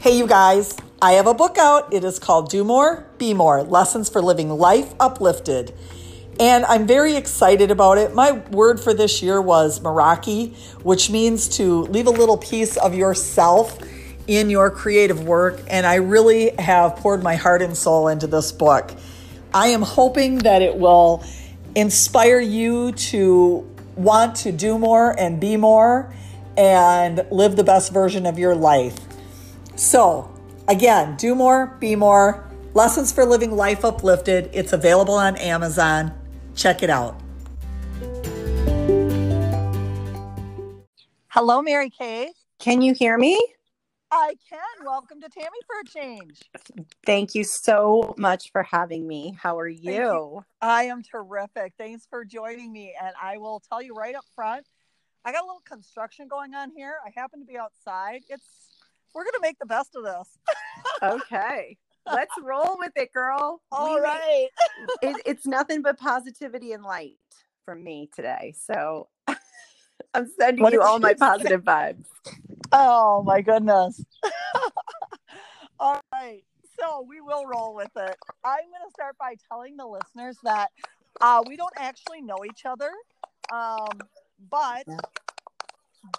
Hey, you guys, I have a book out. It is called Do More, Be More Lessons for Living Life Uplifted. And I'm very excited about it. My word for this year was Meraki, which means to leave a little piece of yourself in your creative work. And I really have poured my heart and soul into this book. I am hoping that it will inspire you to want to do more and be more and live the best version of your life. So, again, do more, be more. Lessons for Living Life Uplifted. It's available on Amazon. Check it out. Hello, Mary Kay. Can you hear me? I can. Welcome to Tammy for a Change. Thank you so much for having me. How are you? you? I am terrific. Thanks for joining me. And I will tell you right up front, I got a little construction going on here. I happen to be outside. It's we're gonna make the best of this. okay. Let's roll with it, girl. All we, right. it, it's nothing but positivity and light from me today. So I'm sending what you all my positive vibes. Oh my goodness. all right. So we will roll with it. I'm going to start by telling the listeners that uh, we don't actually know each other, um, but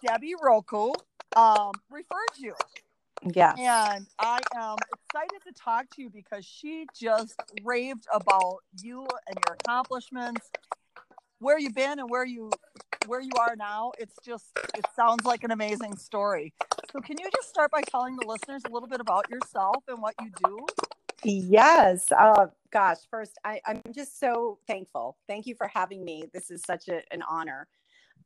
Debbie Roku um, referred you. Yeah. And I am excited to talk to you because she just raved about you and your accomplishments, where you've been and where you where you are now. It's just it sounds like an amazing story. So can you just start by telling the listeners a little bit about yourself and what you do? Yes. Uh, gosh, first, I, I'm just so thankful. Thank you for having me. This is such a, an honor.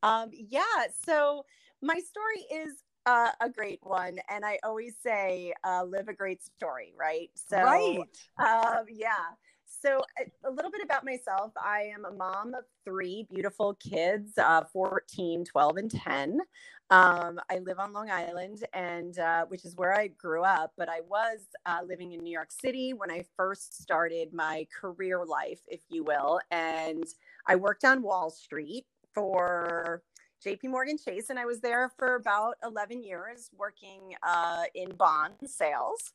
Um, yeah. So my story is uh, a great one, and I always say, uh, "Live a great story." Right. So, right. Um, yeah. So, a, a, little bit about myself. I am a mom of three beautiful kids uh, 14, 12, and 10. Um, I live on Long Island, and uh, which is where I grew up. But I was uh, living in New York City when I first started my career life, if you will. And I worked on Wall Street for JP Morgan Chase, and I was there for about 11 years working uh, in bond sales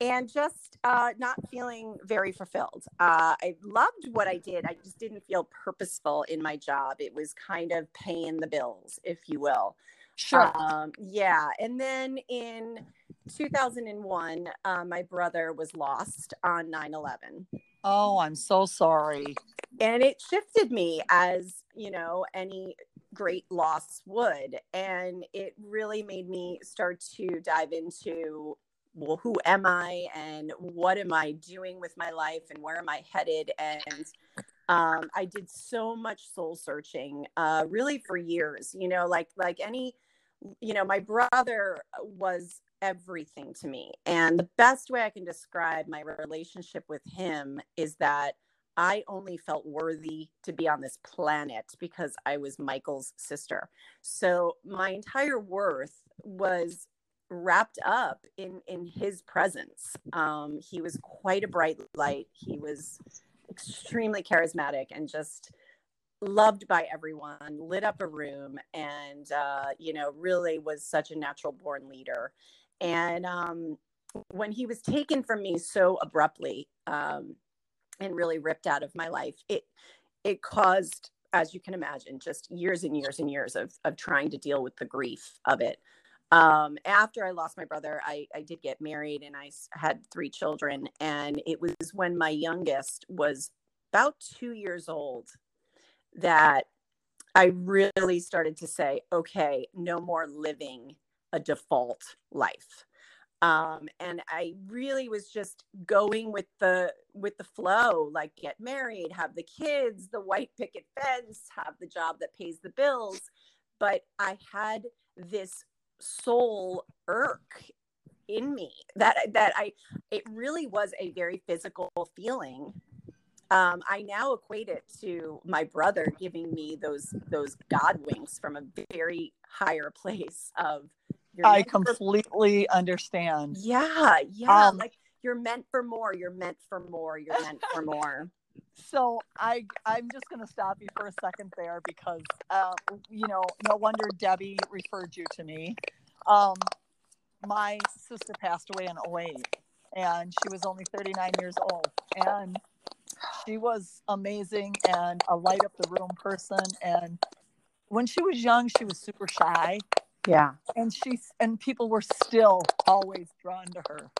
and just uh, not feeling very fulfilled. Uh, I loved what I did. I just didn't feel purposeful in my job. It was kind of paying the bills, if you will. Sure. Um, yeah. And then in 2001, uh, my brother was lost on 9 11. Oh, I'm so sorry. And it shifted me as, you know, any great loss would. And it really made me start to dive into well, who am I and what am I doing with my life and where am I headed? And um, I did so much soul searching, uh, really for years. You know, like like any, you know, my brother was everything to me, and the best way I can describe my relationship with him is that I only felt worthy to be on this planet because I was Michael's sister. So my entire worth was wrapped up in in his presence. Um, he was quite a bright light. He was extremely charismatic and just loved by everyone. Lit up a room, and uh, you know, really was such a natural born leader. And um, when he was taken from me so abruptly, um, and really ripped out of my life it it caused as you can imagine just years and years and years of of trying to deal with the grief of it. Um, after i lost my brother I, I did get married and i had three children. And it was when my youngest was about two years old that i really started to say okay no more living a default life. Um, and i really was just going with the with the flow like get married have the kids the white picket fence have the job that pays the bills. But i had this soul irk in me that that i it really was a very physical feeling. Um, I now equate it to my brother giving me those those God winks from a very higher place of I completely for, understand. Yeah, yeah. Um, like you're meant for more. You're meant for more. You're meant for more. So I I'm just gonna stop you for a second there because uh, you know no wonder Debbie referred you to me. Um, my sister passed away in 08 and she was only 39 years old and she was amazing and a light up the room person and when she was young she was super shy Yeah. and she's and people were still always drawn to her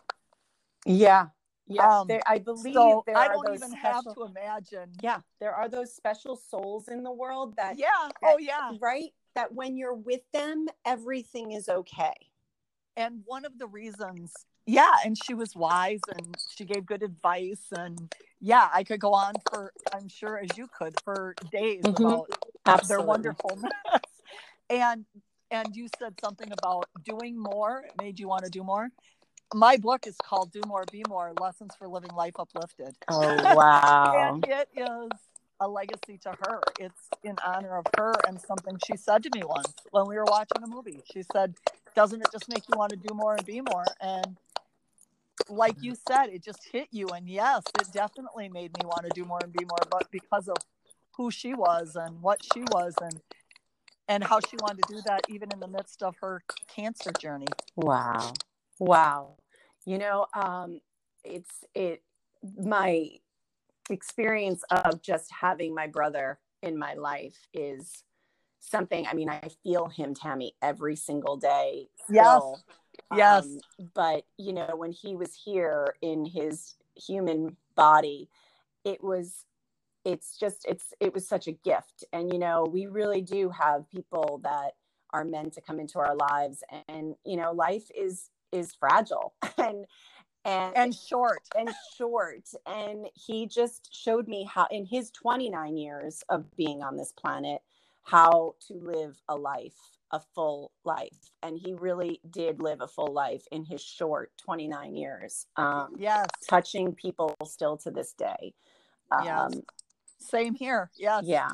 Yeah. Yeah. Um, there, I believe so i don't even special, have to imagine Yeah. There are those special souls in the world that, yeah oh yeah right? That when you're with them, everything is okay. and one of the reasons yeah and she was wise and she gave good advice and yeah i could go on for i'm sure as you could for days Mhm. about Absolutely. their wonderfulness and and you said something about doing more it made you want to do more. My book is called do more be more lessons for living life uplifted. Oh, wow. and it is a legacy to her. It's in honor of her and something she said to me once when we were watching a movie. She said doesn't it just make you want to do more and be more? And like you said it just hit you. And yes it definitely made me want to do more and be more but because of who she was and what she was and and how she wanted to do that even in the midst of her cancer journey Wow. Wow. You know, um, it's it my experience of just having my brother in my life is something I mean, I feel him, Tammy, every single day. Yes. Yes. Um, but you know, when he was here in his human body, it was it's just it's it was such a gift. And you know, we really do have people that are meant to come into our lives and you know life is is fragile and and and short. and short. And he just showed me how in his 29 years of being on this planet how to live a life a full life. And he really did live a full life in his short 29 years um, yes. touching people still to this day. Um, Yes. Same here. Yes. Yeah.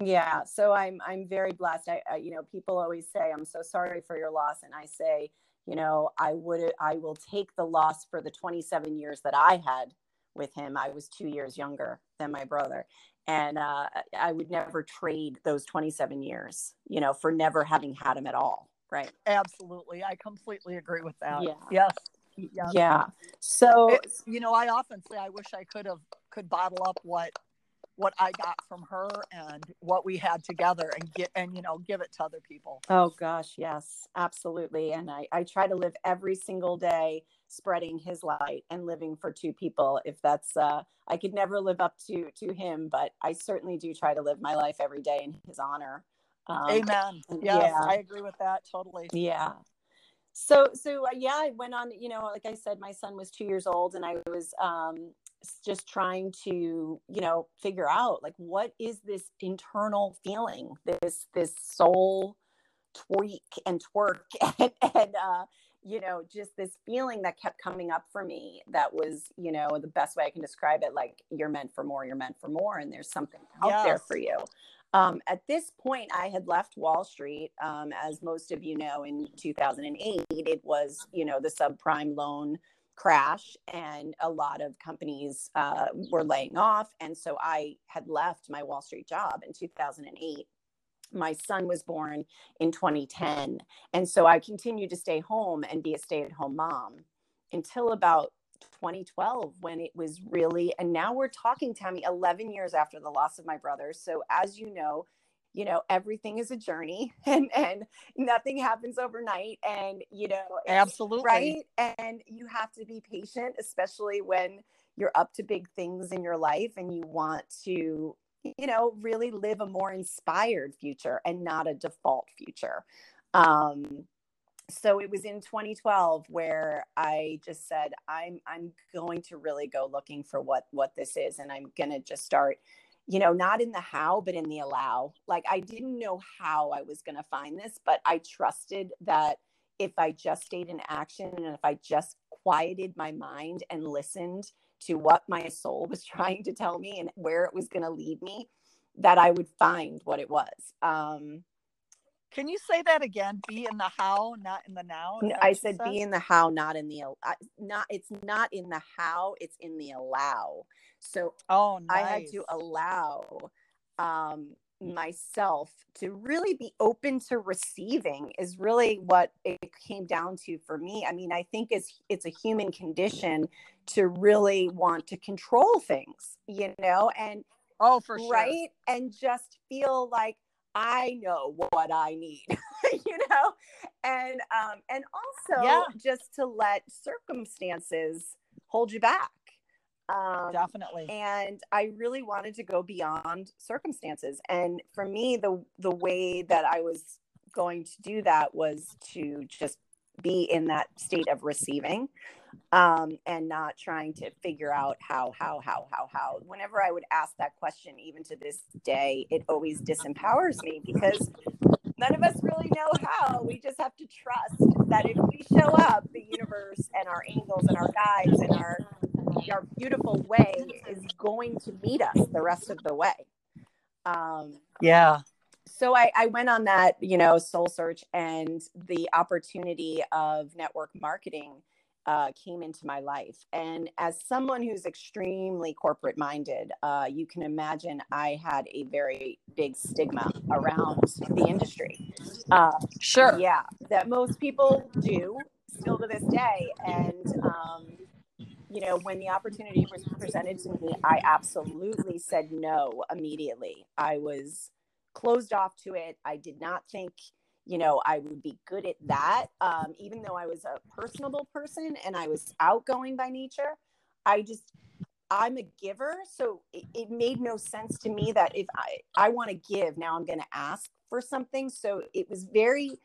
Yeah. So i'm i'm very blessed. I, I you know people always say i'm so sorry for your loss. And i say you know i would i will take the loss for the 27 years that i had with him. I was two years younger than my brother. And uh, i would never trade those 27 years you know for never having had him at all. Right. Absolutely. I completely agree with that. Yeah. yes. Yeah. yeah. So It- you know i often say i wish i could have could bottle up what what i got from her and what we had together and get and you know give it to other people Oh gosh, yes, absolutely. And I, I try to live every single day spreading his light and living for two people. If that's uh I could never live up to to him, but I certainly do try to live my life every day in his honor. Um, amen yes yeah. i agree with that totally yeah. So so uh, yeah, I went on, you know, like I said, my son was two years old and I was um just trying to, you know, figure out like what is this internal feeling, this this soul tweak and twerk and, and uh you know just this feeling that kept coming up for me that was you know the best way i can describe it like you're meant for more you're meant for more and there's something out there for you. Um, at this point i had left wall street um, as most of you know in 2008 it was you know the subprime loan crash and a lot of companies uh, were laying off. And so i had left my wall street job in 2008 my son was born in 2010 and so i continued to stay home and be a stay-at-home mom until about 2012 when it was really and now we're talking tammy 11 years after the loss of my brother. So as you know you know everything is a journey and and nothing happens overnight and you know absolutely. right and you have to be patient especially when you're up to big things in your life and you want to you know really live a more inspired future and not a default future. Um so it was in 2012 where i just said i'm i'm going to really go looking for what what this is and i'm going to just start you know not in the how but in the allow. Like i didn't know how i was going to find this but i trusted that if i just stayed in action and if i just quieted my mind and listened to what my soul was trying to tell me and where it was going to lead me that i would find what it was. Um can you say that again be in the how not in the now I said be in the how, not in the not. It's not in the how. It's in the allow. So oh nice. I had to allow um, myself to really be open to receiving is really what it came down to for me. I mean, I think it's it's a human condition to really want to control things, you know, and oh, for sure, right, and just feel like I know what I need, you know, and um, and also yeah. just to let circumstances hold you back um, Definitely. And I really wanted to go beyond circumstances. And for me, the the way that I was going to do that was to just be in that state of receiving um, and not trying to figure out how, how, how, how, how. Whenever I would ask that question, even to this day, it always disempowers me because none of us really know how. We just have to trust that if we show up, the universe and our angels and our guides and our our beautiful way is going to meet us the rest of the way. Um, yeah. So I, I went on that, you know, soul search, and the opportunity of network marketing uh, came into my life. And as someone who's extremely corporate minded, uh, you can imagine I had a very big stigma around the industry. Uh, sure. Yeah, that most people do still to this day. And um, you know, when the opportunity was presented to me, I absolutely said no immediately. I was closed off to it. I did not think, you know, I would be good at that. Um, even though I was a personable person and I was outgoing by nature, I just, I'm a giver. So it, it made no sense to me that if I, I want to give, now I'm going to ask for something. So it was very,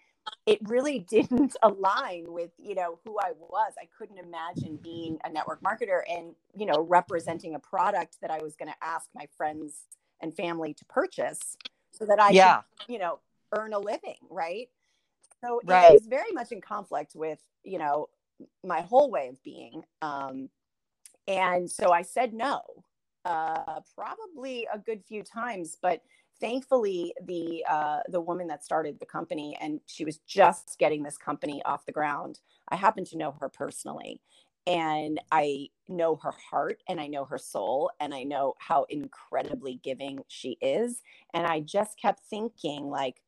it really didn't align with you know who i was i couldn't imagine being a network marketer and you know representing a product that i was going to ask my friends and family to purchase so that i yeah. could you know earn a living right so right. it was very much in conflict with you know my whole way of being um and so i said no uh probably a good few times but thankfully the uh, the woman that started the company and she was just getting this company off the ground i happen to know her personally and i know her heart and i know her soul and i know how incredibly giving she is and i just kept thinking like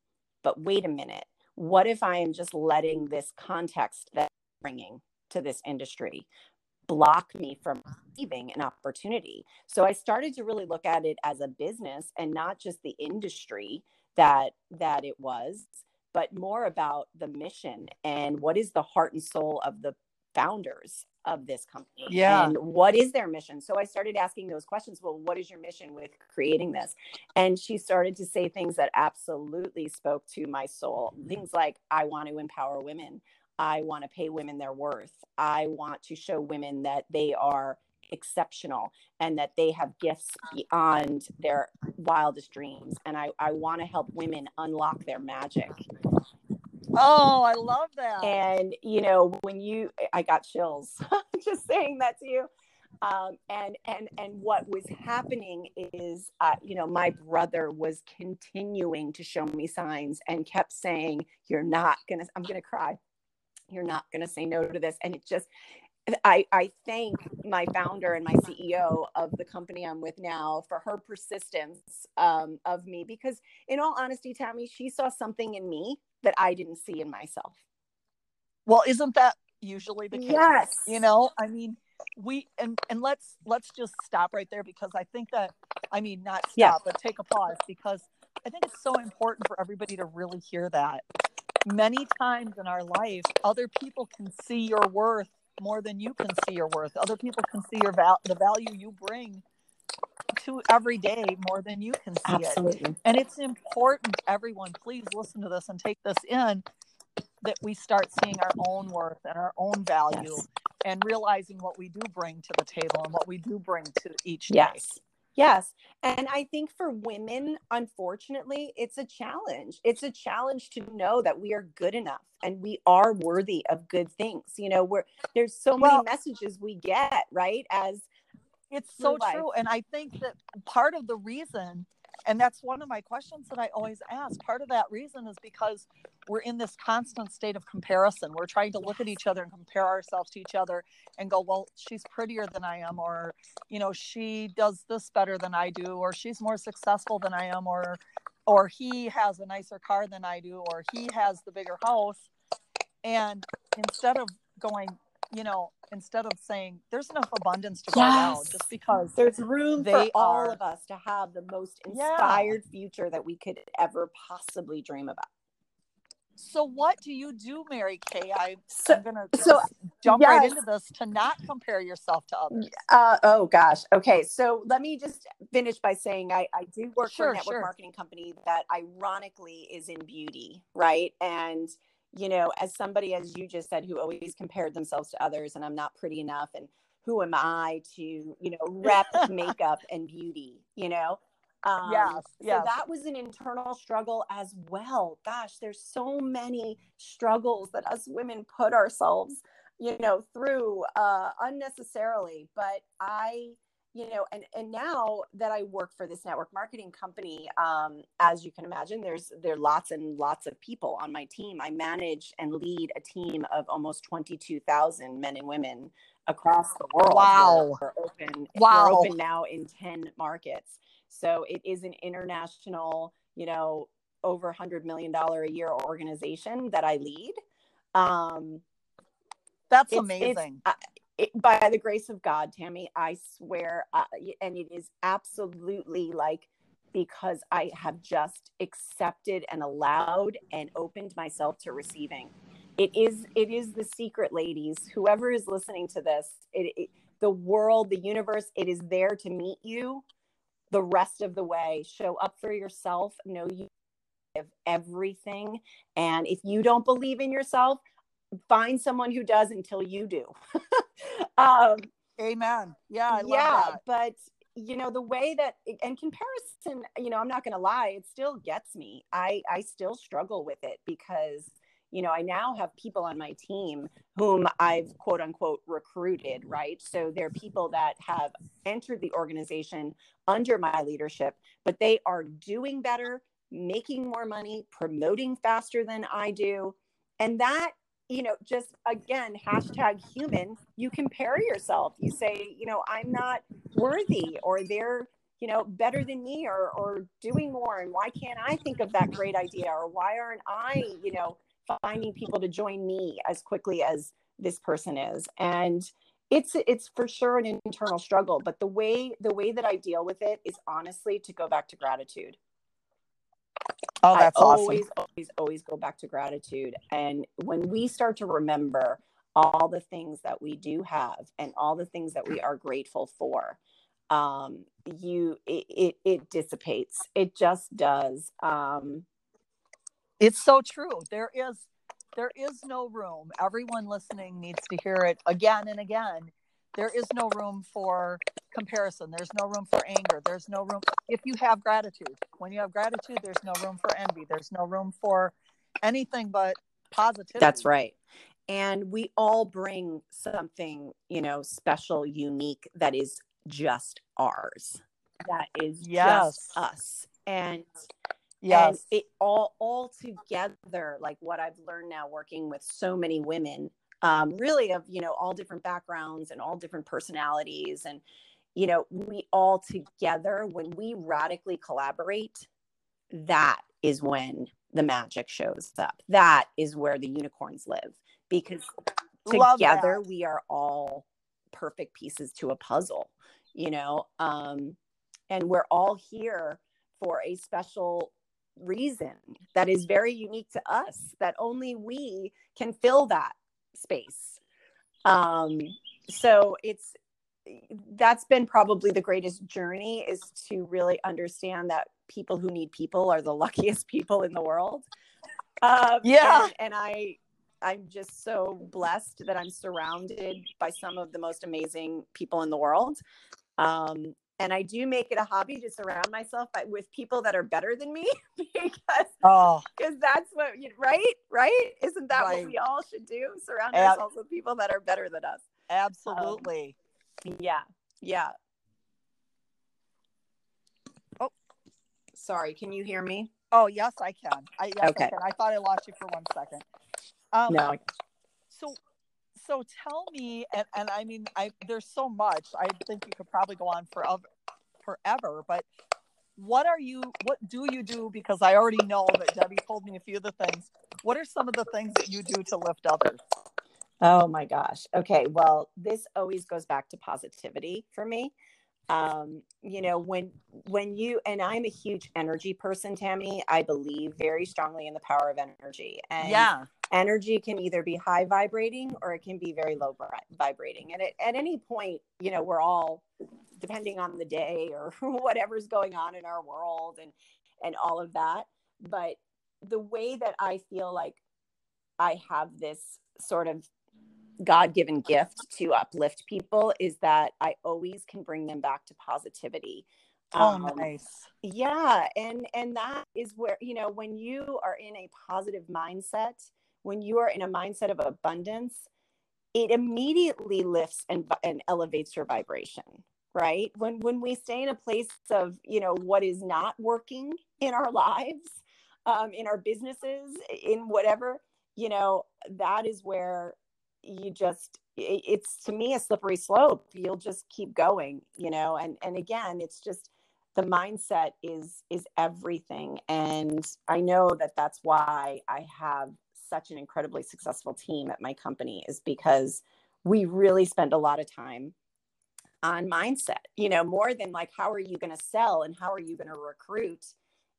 but wait a minute what if i am just letting this context that I'm bringing to this industry block me from receiving an opportunity. So I started to really look at it as a business and not just the industry that that it was, but more about the mission and what is the heart and soul of the founders of this company yeah and what is their mission so i started asking those questions well what is your mission with creating this and she started to say things that absolutely spoke to my soul things like i want to empower women I want to pay women their worth. I want to show women that they are exceptional and that they have gifts beyond their wildest dreams. And I, I want to help women unlock their magic. Oh, I love that. And, you know, when you, I got chills just saying that to you. Um, and and and what was happening is uh, you know my brother was continuing to show me signs and kept saying you're not gonna i'm gonna cry you're not to say no to this and it just I, I thank my founder and my CEO of the company I'm with now for her persistence um, of me because, in all honesty, Tammy, she saw something in me that I didn't see in myself. Well, isn't that usually the case? Yes. You know, I mean, we and and let's let's just stop right there because I think that I mean not stop yeah. but take a pause because I think it's so important for everybody to really hear that many times in our life, other people can see your worth more than you can see your worth. Other people can see your val- the value you bring to every day more than you can see Absolutely. it. And it's important, everyone, please listen to this and take this in that we start seeing our own worth and our own value yes. and realizing what we do bring to the table and what we do bring to each yes. day. Yes. And I think for women, unfortunately, it's a challenge. It's a challenge to know that we are good enough and we are worthy of good things. You know, we're there's so well, many messages we get, right? As it's so true. And I think that part of the reason and that's one of my questions that I always ask. Part of that reason is because we're in this constant state of comparison. We're trying to look at each other and compare ourselves to each other and go, well, she's prettier than I am, or, you know, she does this better than I do, or she's more successful than I am, or, or he has a nicer car than I do, or he has the bigger house. And instead of going, you know, instead of saying there's enough abundance to go Yes. around, just because There's room for They all are- of us to have the most Yeah. inspired future that we could ever possibly dream about. So what do you do, Mary Kay? I, So, I'm gonna so, jump right into this to not compare yourself to others. uh, oh gosh. Okay. So let me just finish by saying I, I do work for a network sure. marketing company that ironically is in beauty, right? And, you know, as somebody, as you just said, who always compared themselves to others and I'm not pretty enough and who am I to, you know, rep makeup and beauty, you know? Um, Yes, So that was an internal struggle as well. Gosh, there's so many struggles that us women put ourselves, you know, through uh, unnecessarily. But I, you know, and and now that I work for this network marketing company, um, as you can imagine, there's there are lots and lots of people on my team. I manage and lead a team of almost 22,000 men and women across the world. Wow. We're, we're open. Wow. We're open now in 10 markets. So it is an international, you know, over $100 million a year organization that I lead. Um, That's it's- it's- amazing. uh, it, by the grace of God, Tammy, I swear, uh, and it is absolutely like because I have just accepted and allowed and opened myself to receiving. It is it is the secret, ladies. Whoever is listening to this, it, it the world, the universe, it is there to meet you the rest of the way. Show up for yourself. Know you have everything, and if you don't believe in yourself, find someone who does until you do. um, Amen. Yeah, I love yeah, that. but you know the way that and comparison, you know, I'm not going to lie, it still gets me. I I still struggle with it because you know I now have people on my team whom I've quote unquote recruited, right? So they're people that have entered the organization under my leadership, but they are doing better, making more money, promoting faster than I do, and that you know, just again, hashtag human, you compare yourself. You say, you know, I'm not worthy or they're, you know, better than me or, or doing more. And why can't I think of that great idea? Or why aren't I, you know, finding people to join me as quickly as this person is? And it's it's for sure an internal struggle but the way the way that i deal with it is honestly to go back to gratitude Oh, that's I awesome. always, always, always go back to gratitude. And when we start to remember all the things that we do have and all the things that we are grateful for, um, you it, it, it dissipates. It just does. Um, It's so true. There is there is no room. Everyone listening needs to hear it again and again. There is no room for comparison. There's no room for anger. There's no room if you have gratitude. When you have gratitude, there's no room for envy. There's no room for anything but positivity. that's right. And we all bring something, you know, special, unique that is just ours. That is Yes. just us. And Yes. and it all all together like what i've learned now working with so many women um, really of you know all different backgrounds and all different personalities. And you know we all together when we radically collaborate that is when the magic shows up. That is where the unicorns live because together we are all perfect pieces to a puzzle you know um and we're all here for a special reason that is very unique to us that only we can fill that space. Um so it's that's been probably the greatest journey is to really understand that people who need people are the luckiest people in the world. Um, Yeah. and, and i i'm just so blessed that i'm surrounded by some of the most amazing people in the world. Um, and I do make it a hobby to surround myself by, with people that are better than me because Oh, because that's what you right right isn't that Right. what we all should do surround Ab- ourselves with people that are better than us absolutely. yeah yeah Oh. sorry can you hear me oh, yes, I can. I yes, I Okay. can. I thought I lost you for one second. Um, no so so tell me and, and i mean i there's so much i think you could probably go on forever forever but what are you what do you do? Because i already know that debbie told me a few of the things. What are some of the things that you do to lift others? Oh my gosh. Okay well this always goes back to positivity for me um, you know when when you and i'm a huge energy person tammy i believe very strongly in the power of energy and yeah. energy can either be high vibrating or it can be very low vibrating and at, at any point you know we're all depending on the day or whatever's going on in our world and and all of that but the way that i feel like i have this sort of god-given gift to uplift people is that i always can bring them back to positivity. Oh um, nice. yeah and and that is where you know when you are in a positive mindset when you are in a mindset of abundance it immediately lifts and, and elevates your vibration right? When when we stay in a place of you know what is not working in our lives um, in our businesses in whatever you know that is where you just it, it's to me a slippery slope you'll just keep going you know and and again it's just the mindset is is everything and i know that that's why i have such an incredibly successful team at my company is because we really spend a lot of time on mindset, you know, more than like, how are you going to sell and how are you going to recruit?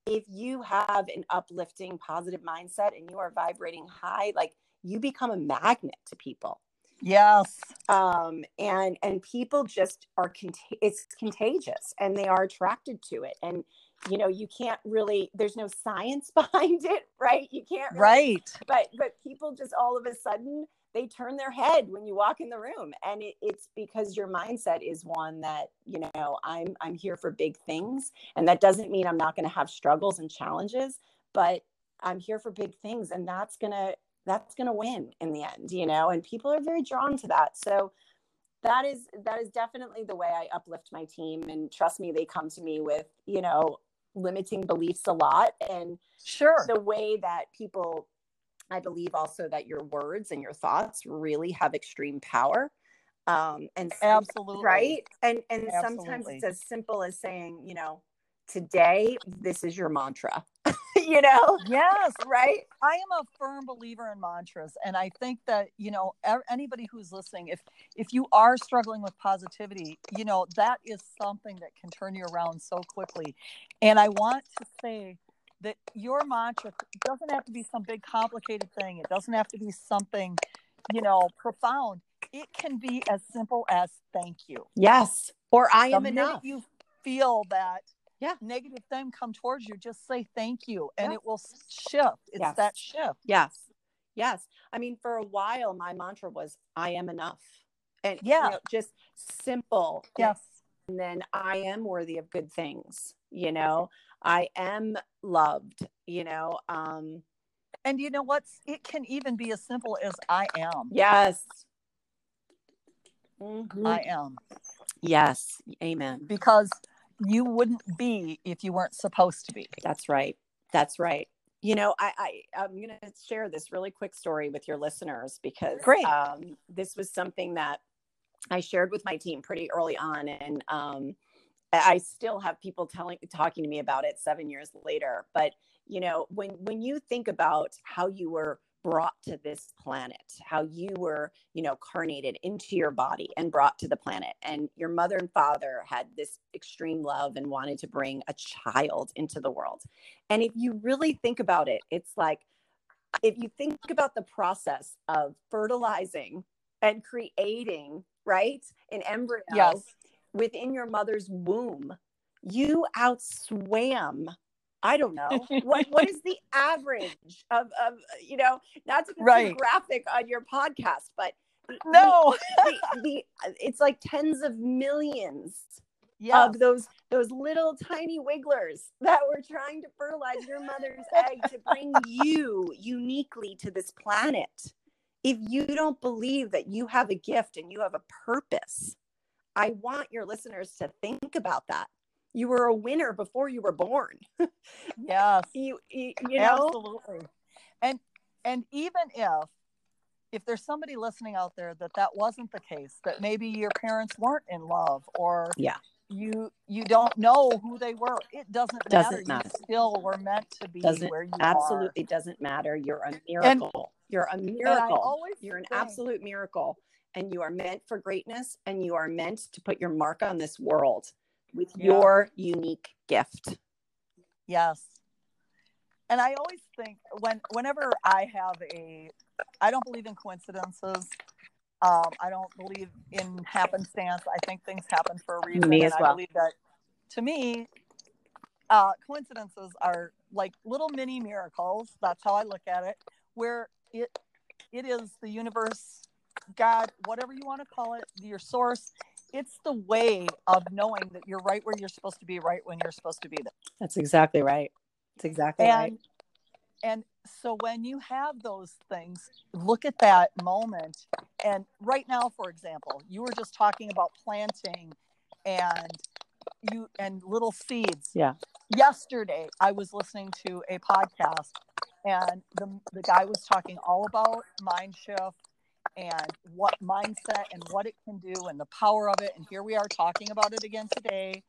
If you have an uplifting, positive mindset and you are vibrating high, like you become a magnet to people. Yes. Um, and and people just are cont- it's contagious and they are attracted to it. And you know, you can't really there's no science behind it, right? You can't really, right. But but people just all of a sudden they turn their head when you walk in the room and it, it's because your mindset is one that you know i'm i'm here for big things and that doesn't mean i'm not going to have struggles and challenges but i'm here for big things and that's going to that's going to win in the end you know and people are very drawn to that so that is that is definitely the way i uplift my team and trust me they come to me with you know limiting beliefs a lot and sure the way that people I believe also that your words and your thoughts really have extreme power. Um, and absolutely right. And and absolutely. sometimes it's as simple as saying, you know, today this is your mantra. you know? Yes, right. I am a firm believer in mantras, and I think that you know anybody who's listening, if if you are struggling with positivity, you know that is something that can turn you around so quickly. And I want to say that your mantra doesn't have to be some big complicated thing. It doesn't have to be something, you know, profound. It can be as simple as thank you. Yes. Or I the am enough. You feel that yeah. negative thing come towards you, just say thank you and yeah. it will shift. It's yes. that shift. Yes. Yes. I mean, for a while, my mantra was I am enough. And yeah, you know, just simple. Yes. And then I am worthy of good things, you know. I am loved, you know. Um and you know what's it can even be as simple as I am. Yes. Mm-hmm. I am. Yes. Amen. Because you wouldn't be if you weren't supposed to be. That's right. That's right. You know, I, I I'm gonna share this really quick story with your listeners because Great. Um, this was something that I shared with my team pretty early on, and um, I still have people telling talking to me about it 7 years later but you know when when you think about how you were brought to this planet how you were you know carnated into your body and brought to the planet and your mother and father had this extreme love and wanted to bring a child into the world and if you really think about it it's like if you think about the process of fertilizing and creating right an embryo yes within your mother's womb, you outswam. I don't know what what is the average of of you know not to be right. graphic on your podcast, but no, the, the, the, uh, it's like tens of millions of those those little tiny wigglers that were trying to fertilize your mother's egg to bring you uniquely to this planet. If you don't believe that you have a gift and you have a purpose, I want your listeners to think about that. You were a winner before you were born. yes. You, you, you know? Absolutely. And and even if if there's somebody listening out there that that wasn't the case, that maybe your parents weren't in love or yeah you you don't know who they were. It doesn't, Doesn't matter. matter. You still were meant to be Doesn't where you absolutely doesn't matter. You're a miracle. You're a are. And miracle. You're an think- absolute miracle. And you are meant for greatness and you are meant to put your mark on this world with Yeah. your unique gift. Yes. And I always think when whenever I have a I don't believe in coincidences. Um, I don't believe in happenstance. I think things happen for a reason. Me and as well. I believe that to me, uh, coincidences are like little mini miracles. That's how I look at it, where it it is the universe, God, whatever you want to call it, your source. It's the way of knowing that you're right where you're supposed to be, right when you're supposed to be there. That's exactly right. That's exactly and and so when you have those things look at that moment and right now for example you were just talking about planting and you and little seeds Yeah. yesterday i was listening to a podcast and the, the guy was talking all about mind shift and what mindset and what it can do and the power of it and here we are talking about it again today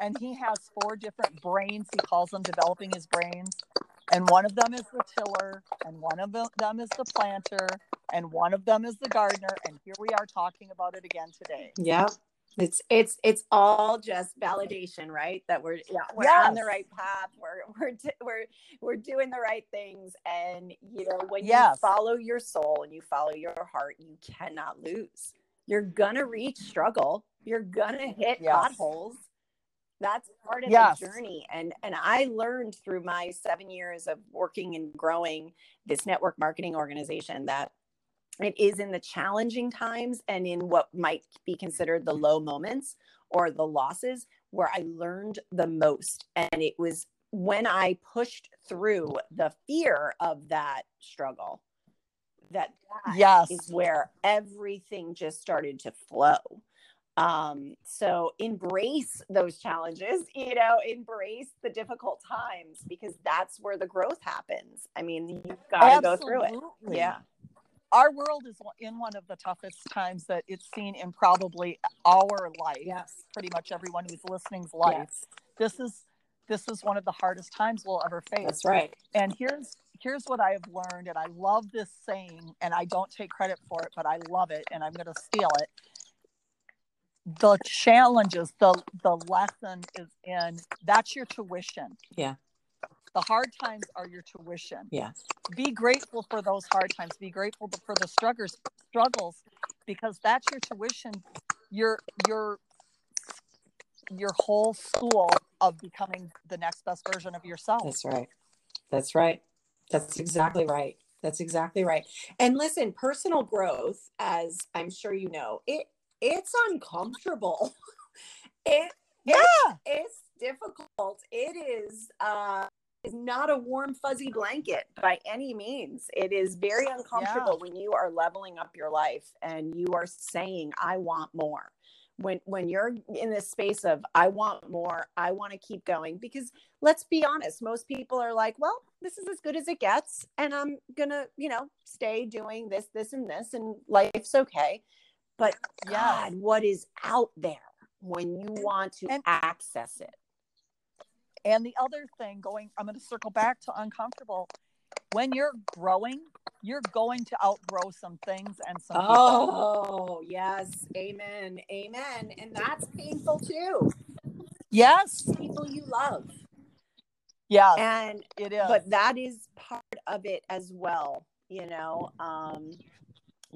and he has four different brains he calls them developing his brains and one of them is the tiller and one of them is the planter and one of them is the gardener and here we are talking about it again today Yeah. It's it's it's all just validation, right? That we're yeah, we're on the right path. We're we're we're we're doing the right things, and you know when Yes. you follow your soul and you follow your heart, you cannot lose. You're gonna reach struggle. You're gonna hit Yes. potholes. That's part of Yes. the journey, and and I learned through my seven years of working and growing this network marketing organization that it is in the challenging times and in what might be considered the low moments or the losses where I learned the most. And it was when I pushed through the fear of that struggle that that yes is where everything just started to flow. Um, so embrace those challenges, you know, embrace the difficult times because that's where the growth happens. I mean, you've got to go through it. Yeah. Our world is in one of the toughest times that it's seen in probably our life Yes. pretty much everyone who's listening's life Yes. this is this is one of the hardest times we'll ever face That's right. and here's here's what i have learned and i love this saying and i don't take credit for it but i love it and i'm going to steal it the challenges the the lesson is in that's your tuition Yeah. The hard times are your tuition Yes. be grateful for those hard times be grateful for the struggles struggles because that's your tuition your your your whole school of becoming the next best version of yourself That's right. That's right. That's exactly right. That's exactly right. And listen, personal growth, as I'm sure you know, it it's uncomfortable. it yeah it's difficult. It is uh is not a warm fuzzy blanket by any means. It is very uncomfortable when you are leveling up your life and you are saying I want more. When when you're in this space of I want more, I want to keep going because let's be honest, most people are like, well, this is as good as it gets and I'm going to, you know, stay doing this this and this and life's okay. But. God, what is out there when you want to And- access it? And the other thing going i'm going to circle back to uncomfortable when you're growing you're going to outgrow some things and some people. Oh, yes. Amen. Amen. And that's painful too. yes People you love. Yeah. And it is but that is part of it as well, you know. Um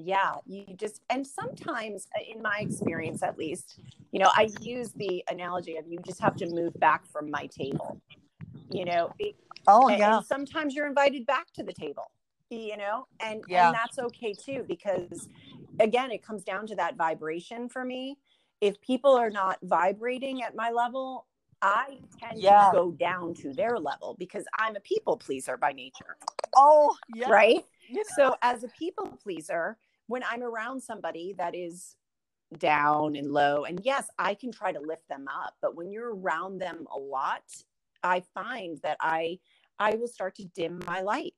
yeah, you just and sometimes uh, in my experience at least, you know, I use the analogy of you just have to move back from my table. You know, oh and, yeah and sometimes you're invited back to the table you know and Yeah. and that's okay too because again it comes down to that vibration for me if people are not vibrating at my level i tend Yeah. to go down to their level because i'm a people pleaser by nature oh yeah right You know, so as a people pleaser when i'm around somebody that is down and low and yes i can try to lift them up but when you're around them a lot i find that i i will start to dim my light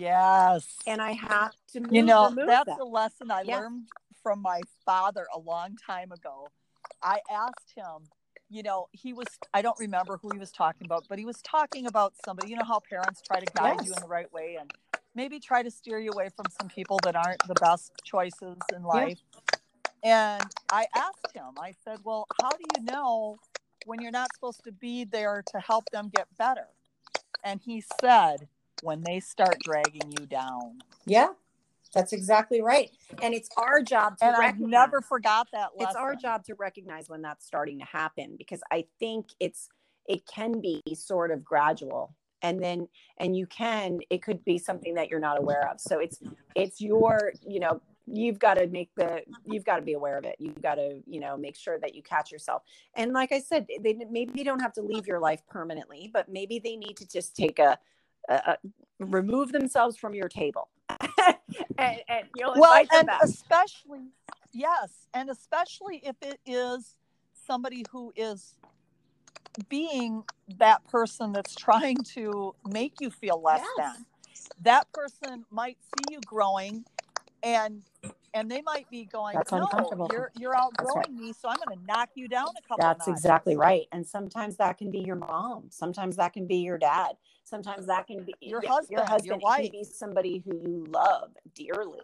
yes and i have to move, you know that's that. a lesson i Yeah. learned from my father a long time ago I asked him, you know, he was, I don't remember who he was talking about, but he was talking about somebody, you know, how parents try to guide yes. you in the right way and maybe try to steer you away from some people that aren't the best choices in life. Yeah. And I asked him, I said, well, how do you know when you're not supposed to be there to help them get better? And he said, when they start dragging you down. Yeah. That's exactly right. And it's our job to And I never forgot that lesson. It's our job to recognize when that's starting to happen because I think it's it can be sort of gradual and then and you can it could be something that you're not aware of. So it's it's your you know you've got to make the you've got to be aware of it. You've got to you know make sure that you catch yourself. And like i said they maybe don't have to leave your life permanently but maybe they need to just take a, a, a remove themselves from your table and, and you'll well, and back. especially yes, and especially if it is somebody who is being that person that's trying to make you feel less yes. than. That person might see you growing and and they might be going, That's no, you're you're outgrowing right. me, so I'm going to knock you down a couple. That's exactly right. And sometimes that can be your mom. Sometimes that can be your dad. Sometimes that can be your husband. Your husband your wife. can be somebody who you love dearly.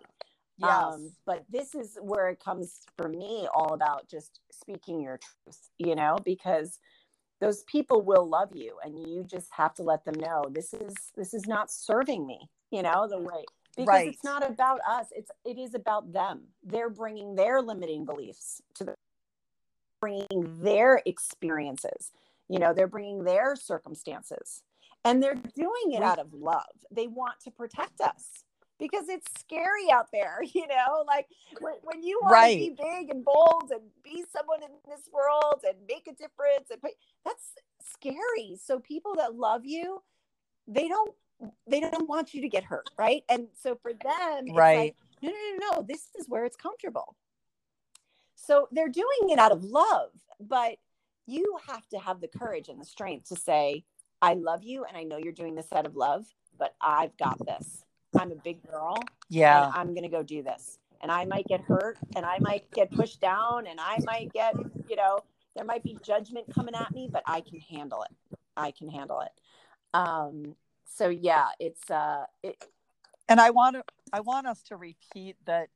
Yes. Um, but this is where it comes for me all about just speaking your truth, you know, because those people will love you and you just have to let them know this is this is not serving me, you know, the way because right. it's not about us it's it is about them. They're bringing their limiting beliefs to the bringing their experiences you know they're bringing their circumstances and they're doing it out of love. They want to protect us because it's scary out there you know like when, when you want right. to be big and bold and be someone in this world and make a difference and that's scary so people that love you they don't they don't want you to get hurt, right? And so for them, right? Like, no, no, no, no. This is where it's comfortable. So they're doing it out of love, but you have to have the courage and the strength to say, "I love you, and I know you're doing this out of love, but I've got this. I'm a big girl. Yeah, I'm going to go do this." And I might get hurt, and I might get pushed down, and I might get, you know, there might be judgment coming at me, but I can handle it. I can handle it. Um, so yeah, it's uh it, and I want to I want us to repeat that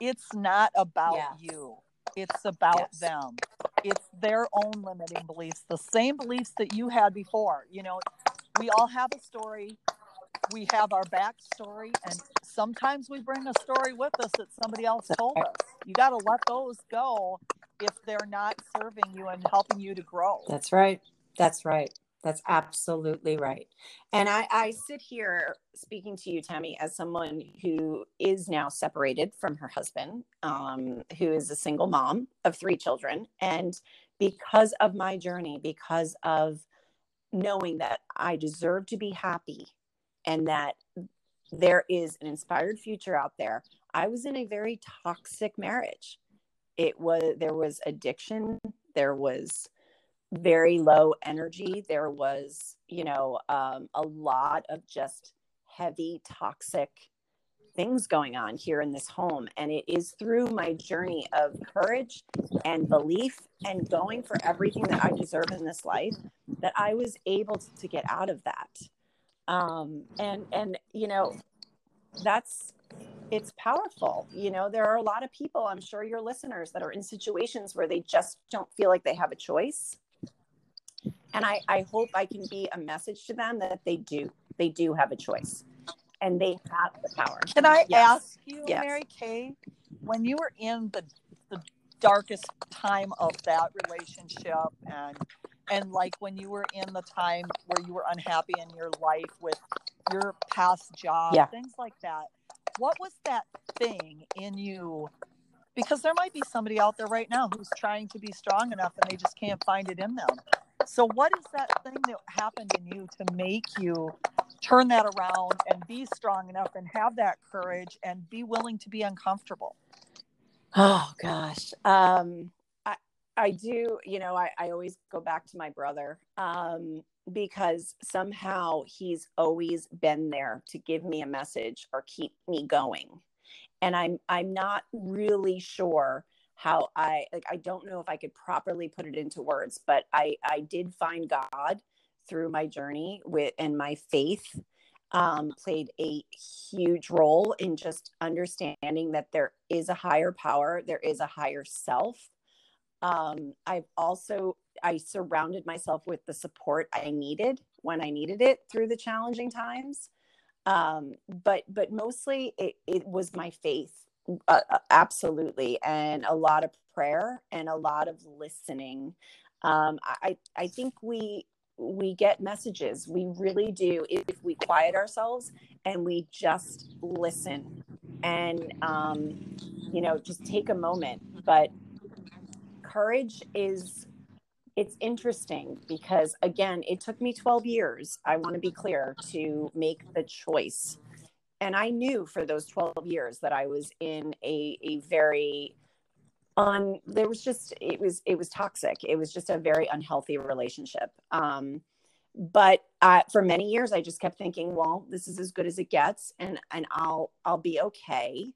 it's not about yes. you. It's about yes. them. It's their own limiting beliefs, the same beliefs that you had before. You know, we all have a story. We have our backstory, and sometimes we bring a story with us that somebody else told us. You got to let those go if they're not serving you and helping you to grow. That's right. That's right. That's absolutely right. And I, I sit here speaking to you, Tammy, as someone who is now separated from her husband, um, who is a single mom of three children. And because of my journey, because of knowing that I deserve to be happy and that there is an inspired future out there, I was in a very toxic marriage. It was, there was addiction, there was very low energy. There was, you know, um, a lot of just heavy, toxic things going on here in this home. And it is through my journey of courage and belief and going for everything that I deserve in this life that I was able to get out of that. Um, and, and, you know, that's, it's powerful. You know, there are a lot of people, I'm sure your listeners, that are in situations where they just don't feel like they have a choice and I, I hope I can be a message to them that they do. They do have a choice and they have the power. Can I yes. ask you, yes. Mary Kay, when you were in the, the darkest time of that relationship and and like when you were in the time where you were unhappy in your life with your past job, yeah. things like that, what was that thing in you because there might be somebody out there right now who's trying to be strong enough and they just can't find it in them. So, what is that thing that happened in you to make you turn that around and be strong enough and have that courage and be willing to be uncomfortable? Oh gosh, um, I do. You know, I, I always go back to my brother um, because somehow he's always been there to give me a message or keep me going, and I'm I'm not really sure how I like I don't know if I could properly put it into words, but I I did find God through my journey with and my faith um, played a huge role in just understanding that there is a higher power, there is a higher self. Um, I've also I surrounded myself with the support I needed when I needed it through the challenging times. Um, but but mostly it, it was my faith uh, uh, absolutely and a lot of prayer and a lot of listening. Um, I, I think we we get messages. We really do if we quiet ourselves and we just listen and um, you know just take a moment. But courage is it's interesting because again it took me 12 years i want to be clear to make the choice. And I knew for those 12 years that I was in a, a very on there was just it was it was toxic. It was just a very unhealthy relationship. Um but for many years i just kept thinking well this is as good as it gets and and i'll i'll be okay.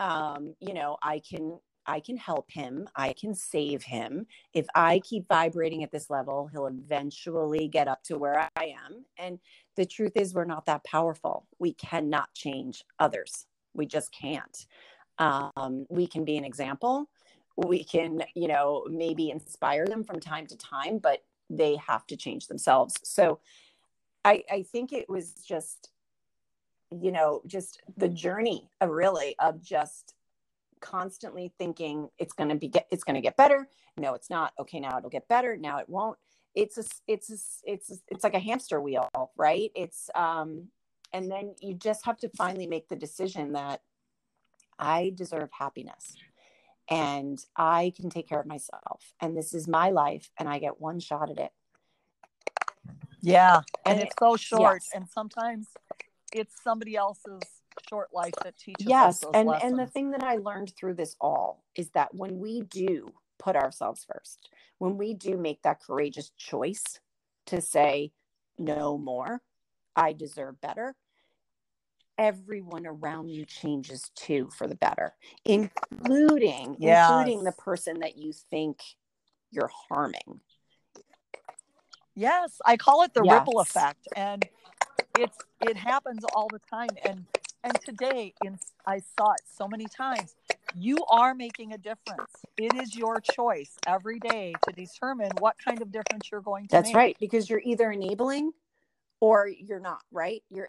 Um you know i can I can help him. I can save him. If I keep vibrating at this level, he'll eventually get up to where I am. And the truth is, we're not that powerful. We cannot change others. We just can't. Um, we can be an example. We can, you know, maybe inspire them from time to time, but they have to change themselves. So I, I think it was just, you know, just the journey of really of just constantly thinking it's going to be get, it's going to get better. No it's not. Okay now it'll get better. Now it won't. It's a it's a, it's a, it's like a hamster wheel right? It's um and then you just have to finally make the decision that i deserve happiness and i can take care of myself and this is my life and i get one shot at it. Yeah and, and it's so short yes. and sometimes it's somebody else's short life that teaches yes and lessons. and the thing that i learned through this all is that when we do put ourselves first when we do make that courageous choice to say no more i deserve better everyone around you changes too for the better including yes. including the person that you think you're harming yes i call it the yes. ripple effect and it's it happens all the time and and today in i saw it so many times you are making a difference it is your choice every day to determine what kind of difference you're going to that's make. right because you're either enabling or you're not right you're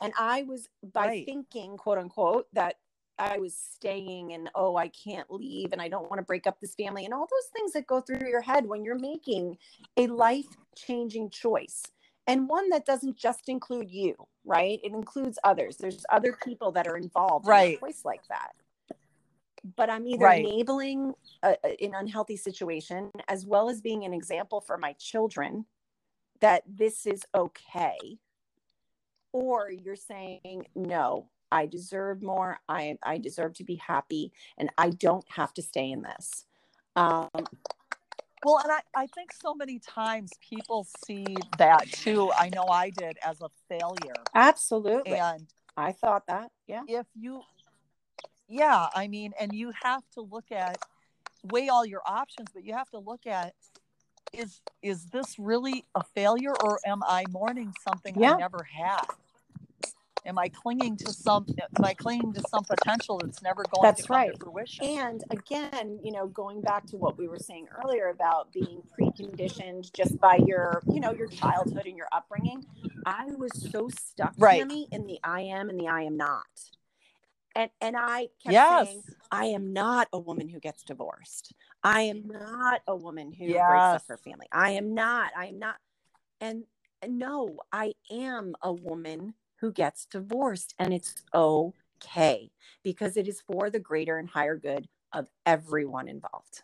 and i was by right. thinking quote unquote that i was staying and oh i can't leave and i don't want to break up this family and all those things that go through your head when you're making a life changing choice and one that doesn't just include you, right? It includes others. There's other people that are involved right. in a choice like that. But I'm either right. enabling a, a, an unhealthy situation as well as being an example for my children that this is okay, or you're saying, no, I deserve more. I, I deserve to be happy, and I don't have to stay in this. Um, well, and I, I think so many times people see that too. I know I did as a failure. Absolutely. And I thought that. Yeah. If you, yeah, I mean, and you have to look at, weigh all your options, but you have to look at, is is this really a failure or am I mourning something yeah. I never had? Am i clinging to some am i clinging to some potential that's never going that's to come right. to fruition and again you know going back to what we were saying earlier about being preconditioned just by your you know your childhood and your upbringing i was so stuck right. Tammy, in the i am and the i am not and and i kept yes. saying i am not a woman who gets divorced i am not a woman who yes. breaks up her family i am not i am not and no i am a woman who gets divorced and it's okay because it is for the greater and higher good of everyone involved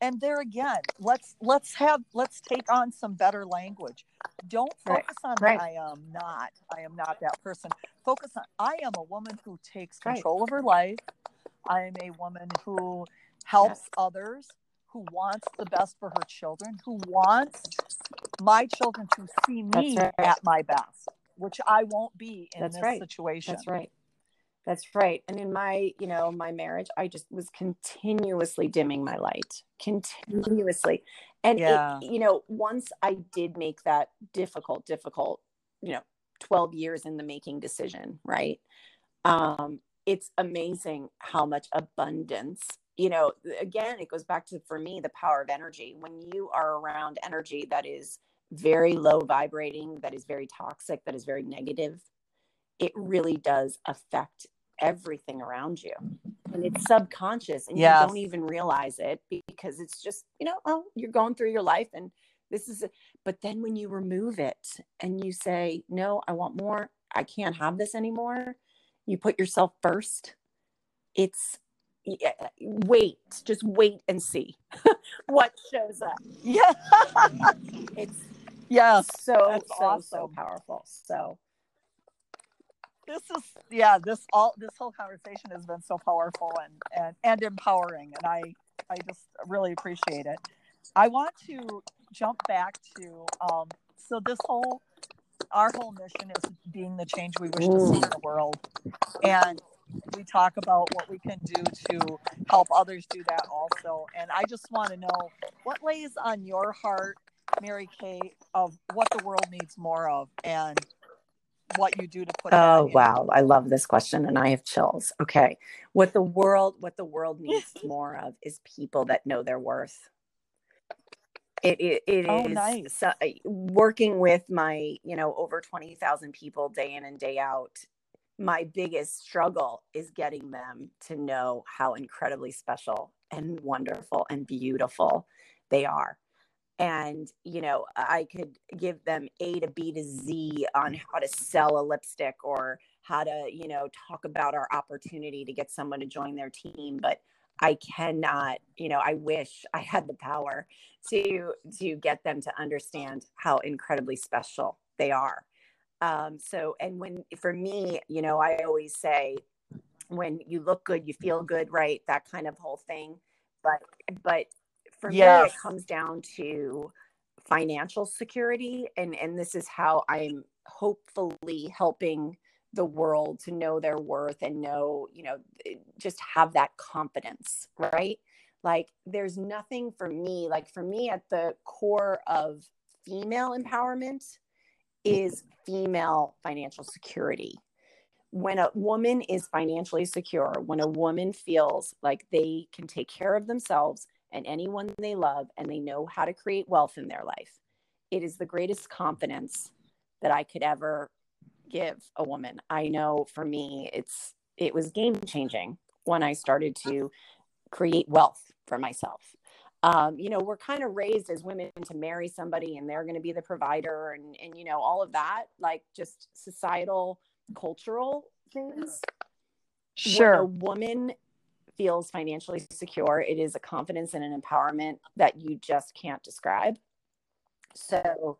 and there again let's let's have let's take on some better language don't focus right. on right. i am not i am not that person focus on i am a woman who takes control right. of her life i am a woman who helps yes. others who wants the best for her children who wants my children to see me right. at my best which I won't be in That's this right. situation. That's right. That's right. And in my, you know, my marriage, I just was continuously dimming my light, continuously. And yeah. it, you know, once I did make that difficult, difficult, you know, 12 years in the making decision, right? Um, it's amazing how much abundance, you know, again, it goes back to for me the power of energy. When you are around energy that is very low vibrating, that is very toxic, that is very negative, it really does affect everything around you. And it's subconscious and yes. you don't even realize it because it's just you know oh you're going through your life and this is but then when you remove it and you say no i want more. I can't have this anymore you put yourself first it's uh, wait just wait and see what shows up. Yeah. It's yeah. So so awesome. so powerful. So this is yeah this all this whole conversation has been so powerful and and and empowering and i i just really appreciate it. I want to jump back to um so this whole our whole mission is being the change we wish to see in the world. And we talk about what we can do to help others do that also. And i just want to know what lays on your heart mary kay of what the world needs more of and what you do to put oh wow. I love this question and i have chills. Okay. What the world what the world needs more of is people that know their worth. It, it, it oh, is nice. so, working with my you know over 20,000 people day in and day out my biggest struggle is getting them to know how incredibly special and wonderful and beautiful they are and you know i could give them a to b to z on how to sell a lipstick or how to you know talk about our opportunity to get someone to join their team but i cannot you know i wish i had the power to to get them to understand how incredibly special they are. Um so and when for me you know i always say when you look good you feel good right? That kind of whole thing. But but for yes. me it comes down to financial security and and this is how i'm hopefully helping the world to know their worth and know you know just have that confidence right like there's nothing for me like for me at the core of female empowerment is female financial security when a woman is financially secure when a woman feels like they can take care of themselves and anyone they love and they know how to create wealth in their life. It is the greatest confidence that I could ever give a woman. I know for me it's it was game changing when I started to create wealth for myself. Um, you know, we're kind of raised as women to marry somebody and they're going to be the provider and and you know all of that like just societal cultural things. Sure. When a woman feels financially secure, it is a confidence and an empowerment that you just can't describe. So,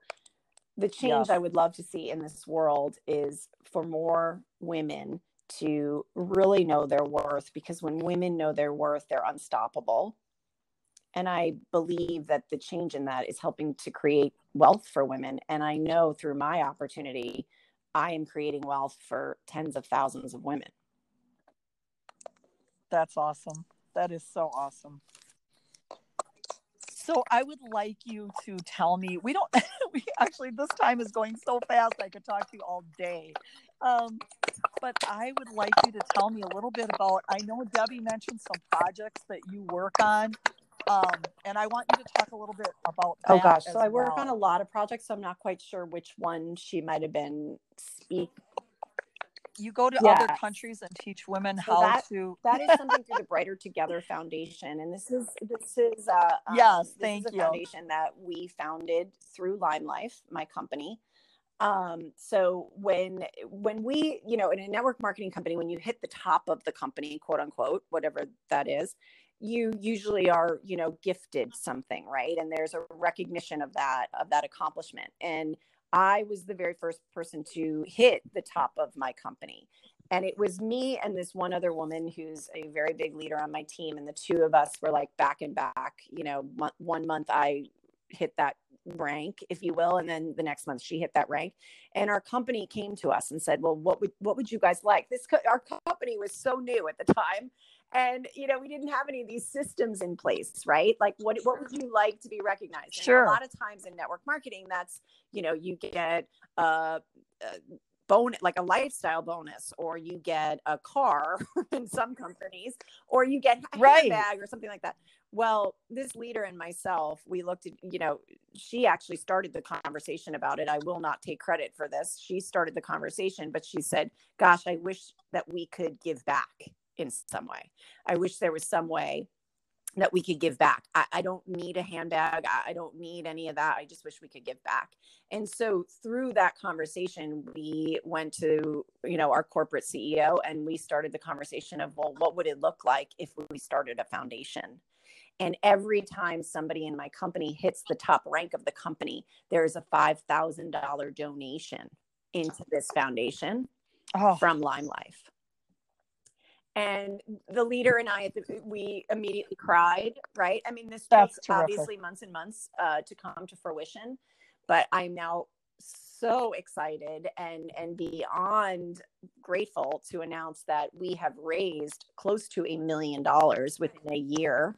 the change I would love to see in this world is for more women to really know their worth because when women know their worth, they're unstoppable. And I believe that the change in that is helping to create wealth for women. And I know through my opportunity, I am creating wealth for tens of thousands of women. That's awesome. That is so awesome. So I would like you to tell me. We don't. we actually this time is going so fast. I could talk to you all day. Um, but I would like you to tell me a little bit about. I know Debbie mentioned some projects that you work on. Um, and I want you to talk a little bit about. oh gosh, so I work well. on a lot of projects. So I'm not quite sure which one she might have been speak you go to yes. other countries and teach women so how that, to that is something through the brighter together foundation and this is this is uh um, yes thank you. foundation that we founded through lime life my company. Um so when when we you know in a network marketing company when you hit the top of the company quote unquote whatever that is you usually are you know gifted something right? And there's a recognition of that of that accomplishment. And I was the very first person to hit the top of my company. And it was me and this one other woman who's a very big leader on my team. And the two of us were like back and back. You know, one month I hit that rank, if you will. And then the next month she hit that rank. And our company came to us and said, well, what would, what would you guys like? This, our company was so new at the time. And, you know, we didn't have any of these systems in place, right? Like what, what would you like to be recognized? Sure. And a lot of times in network marketing, that's, you know, you get, uh, uh bonus like a lifestyle bonus or you get a car in some companies or you get a right. bag or something like that well this leader and myself we looked at you know she actually started the conversation about it i will not take credit for this she started the conversation but she said gosh i wish that we could give back in some way i wish there was some way that we could give back. I, I, don't need a handbag. I, I don't need any of that. I just wish we could give back. And so through that conversation, we went to, you know, our corporate CEO and we started the conversation of, well, what would it look like if we started a foundation? And every time somebody in my company hits the top rank of the company, there's a $5,000 donation into this foundation oh. from Lime Life and the leader and I, we immediately cried. Right? I mean, this That's took terrific. obviously months and months uh, to come to fruition, but I'm now so excited and and beyond grateful to announce that we have raised close to a million dollars within a year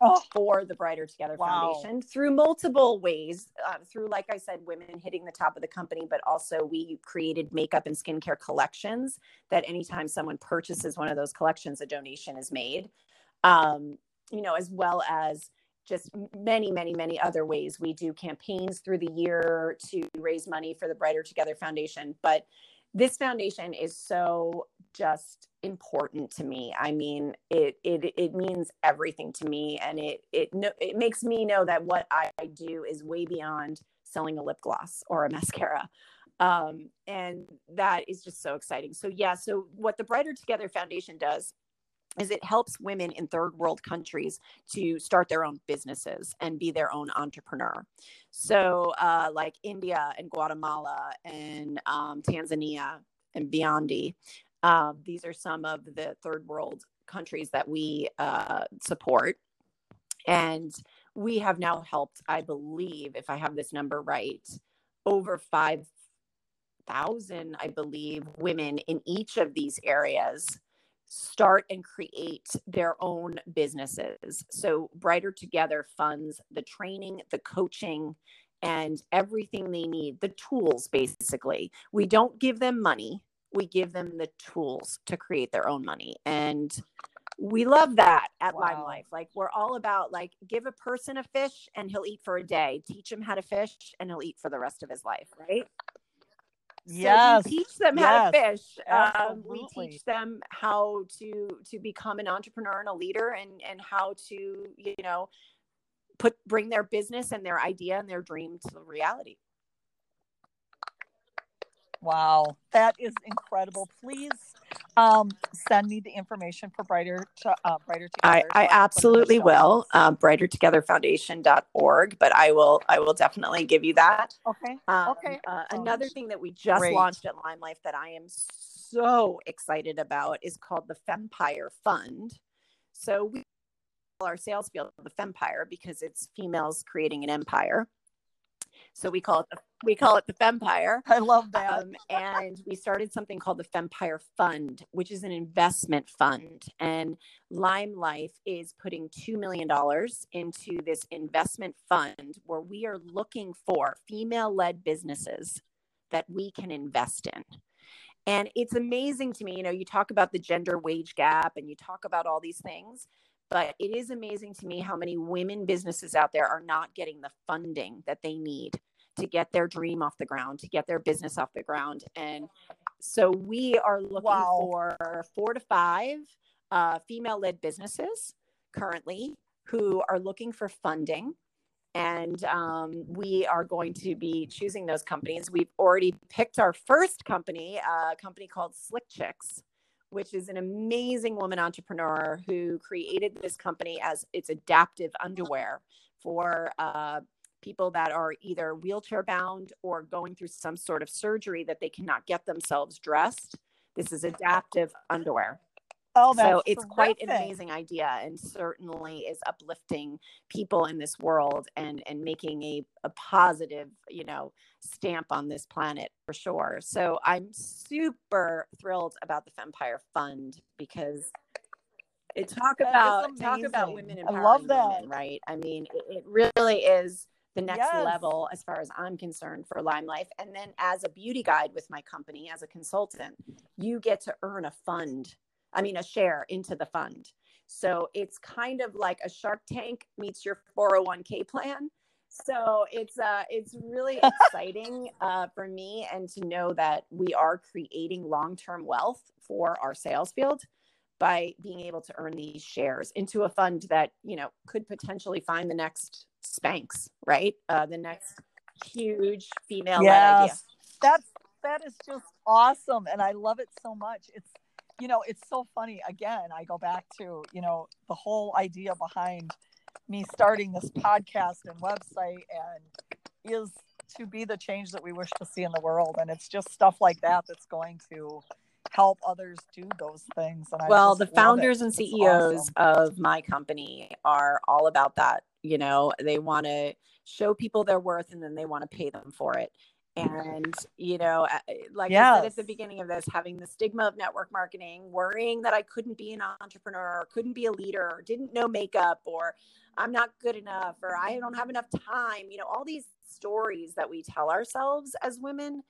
oh. for the Brighter Together wow. Foundation through multiple ways. Uh, through, like I said, women hitting the top of the company, but also we created makeup and skincare collections that anytime someone purchases one of those collections, a donation is made. Um, you know, as well as just many, many, many other ways. We do campaigns through the year to raise money for the Brighter Together Foundation. But this foundation is so just important to me. I mean, it it it means everything to me, and it it no, it makes me know that what I do is way beyond selling a lip gloss or a mascara. Um, and that is just so exciting. So yeah, so what the Brighter Together Foundation does is it helps women in third world countries to start their own businesses and be their own entrepreneur. So, uh, like India and Guatemala and um, Tanzania and Burundi, uh, these are some of the third world countries that we uh, support. And we have now helped, I believe, if I have this number right, over 5,000, I believe, women in each of these areas start and create their own businesses. So, Brighter Together funds the training, the coaching, and everything they need, the tools basically. We don't give them money, we give them the tools to create their own money. And we love that at wow. Lime Life. Like we're all about like give a person a fish and he'll eat for a day. Teach him how to fish and he'll eat for the rest of his life, right? yes. So teach them yes. how to fish. Um, we teach them how to to become an entrepreneur and a leader and and how to, you know, put bring their business and their idea and their dream to reality. Wow, that is incredible. Please um, send me the information for Brighter to, uh, Brighter Together. I, I absolutely will. Um, brightertogetherfoundation.org, but I will I will definitely give you that. Okay. Um, okay. Uh, another thing that we just Great. launched at Lime Life that I am so excited about is called the Fempire Fund. So we call our sales field the Fempire because it's females creating an empire. So we call it the we call it the Fempire. I love that. Um, and we started something called the Fempire Fund, which is an investment fund. And Lime Life is putting $2 million into this investment fund where we are looking for female led businesses that we can invest in. And it's amazing to me, you know, you talk about the gender wage gap and you talk about all these things, but it is amazing to me how many women businesses out there are not getting the funding that they need to get their dream off the ground, to get their business off the ground. And so we are looking wow. for four to five uh, female led businesses currently who are looking for funding. And um, we are going to be choosing those companies. We've already picked our first company, a company called Slick Chicks, which is an amazing woman entrepreneur who created this company as its adaptive underwear for uh, people that are either wheelchair bound or going through some sort of surgery that they cannot get themselves dressed. This is adaptive underwear. Oh, so it's quite an amazing idea and certainly is uplifting people in this world and and making a, a positive you know stamp on this planet for sure. So i'm super thrilled about the Fempire Fund because it talk about talk about women I empowering love that. women right? I mean it, it really is the next Yes. level as far as i'm concerned for lime life. And then as a beauty guide with my company as a consultant you get to earn a fund i mean a share into the fund so it's kind of like a shark tank meets your 401k plan so it's uh it's really exciting uh, for me and to know that we are creating long-term wealth for our sales field by being able to earn these shares into a fund that you know could potentially find the next spanx right uh, the next huge female led idea Yes. That's that is just awesome and I love it so much. It's you know, it's so funny again, I go back to, you know, the whole idea behind me starting this podcast and website and is to be the change that we wish to see in the world and it's just stuff like that that's going to help others do those things and I well the founders it. and ceos awesome. of my company are all about that you know they want to show people their worth and then they want to pay them for it and you know like i said at the beginning of this having the stigma of network marketing worrying that i couldn't be an entrepreneur or couldn't be a leader or didn't know makeup or i'm not good enough or i don't have enough time you know all these stories that we tell ourselves as women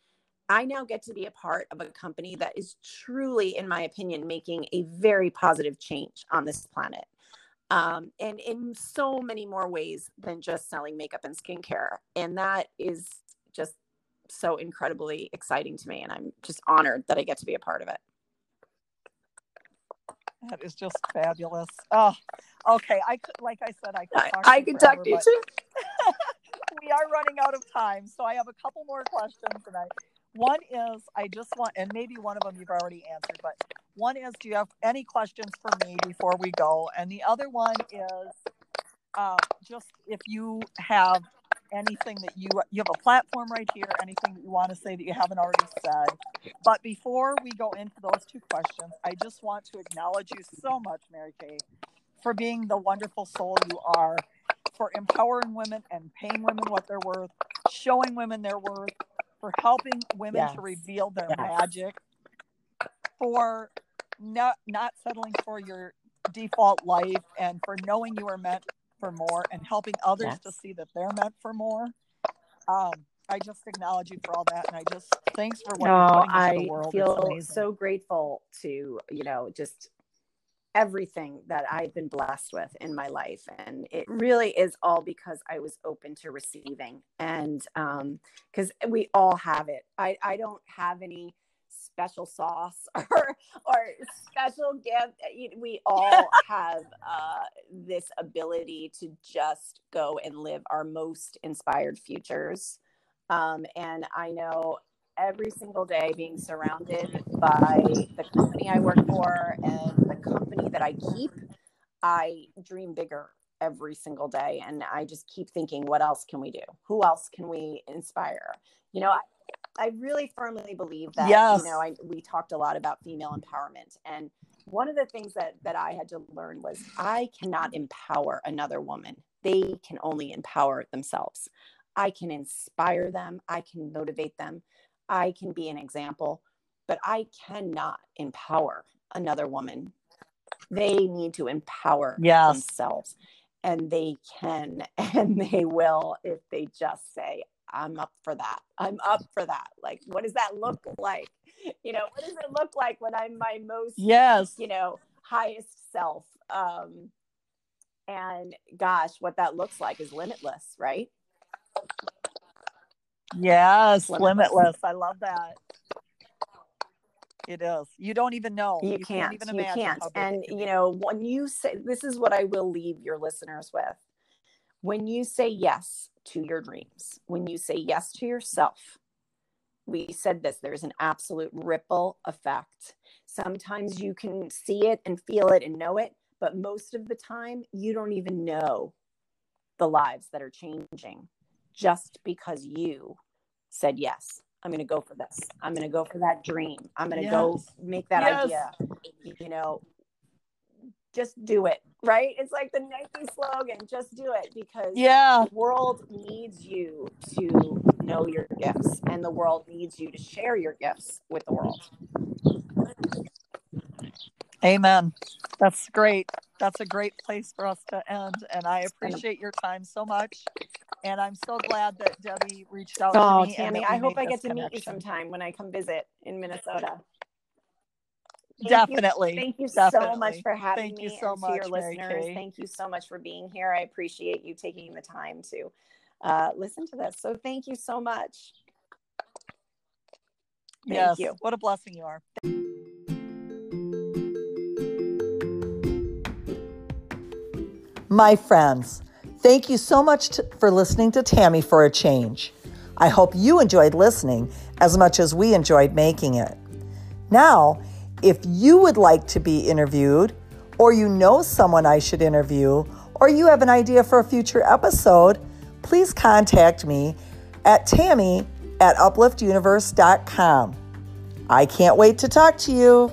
I now get to be a part of a company that is truly, in my opinion, making a very positive change on this planet. Um, and in so many more ways than just selling makeup and skincare. And that is just so incredibly exciting to me. And I'm just honored that I get to be a part of it. That is just fabulous. Oh, okay. I could, like I said, I could I, talk to I you could talk to you too. we are running out of time, so I have a couple more questions. And I, one is, I just want, and maybe one of them you've already answered, but one is, do you have any questions for me before we go? And the other one is, uh, just if you have anything that you you have a platform right here, anything that you want to say that you haven't already said. But before we go into those two questions, I just want to acknowledge you so much, Mary Kay, for being the wonderful soul you are, for empowering women and paying women what they're worth, showing women their worth, for helping women Yes. to reveal their Yes. magic, for not not settling for your default life and for knowing you are meant for more and helping others Yes. to see that they're meant for more. Um, I just acknowledge you for all that, and I just thanks for what No, you're putting into I the world. It's feel so grateful to, you know, just everything that I've been blessed with in my life. And it really is all because I was open to receiving. And um, because we all have it. I, I don't have any special sauce or or special gift. We all have uh, this ability to just go and live our most inspired futures. Um, and I know every single day being surrounded by the company I work for and the company that I keep, I dream bigger every single day. And I just keep thinking, what else can we do? Who else can we inspire? You know, I, really firmly believe that, Yes. you know, I, we talked a lot about female empowerment. And one of the things that, that I had to learn was I cannot empower another woman. They can only empower themselves. I can inspire them. I can motivate them. I can be an example, but I cannot empower another woman. They need to empower Yes. themselves, and they can and they will if they just say, I'm up for that. I'm up for that. Like, what does that look like? You know, what does it look like when I'm my most, Yes. you know, highest self? Um, and gosh, what that looks like is limitless, right? Yes. Limitless. Limitless. I love that. It is. You don't even know. you, can't, can't, even you imagine. can't how big it and you know when you say this is what i will leave your listeners with when you say yes to your dreams when you say yes to yourself we said this there's an absolute ripple effect. Sometimes you can see it and feel it and know it but most of the time you don't even know the lives that are changing just because you said yes. I'm going to go for this. I'm going to go for that dream. I'm going to go make that Yes. idea you know just do it, right? It's like the Nike slogan, just do it because yeah. the world needs you to know your gifts and the world needs you to share your gifts with the world. Amen. That's great. That's a great place for us to end. And I appreciate your time so much. And I'm so glad that Debbie reached out oh, to me. Oh, Tammy, I hope I get to connection. meet you sometime when I come visit in Minnesota. Thank Definitely. You, thank you Definitely. so much for having thank me. You so much, to your listeners, thank you so much for being here. I appreciate you taking the time to uh, listen to this. So thank you so much. Thank yes. you. What a blessing you are. My friends, thank you so much to, for listening to Tammy for a Change. I hope you enjoyed listening as much as we enjoyed making it. Now, if you would like to be interviewed, or you know someone I should interview, or you have an idea for a future episode, please contact me at tammy at upliftuniverse.com. I can't wait to talk to you.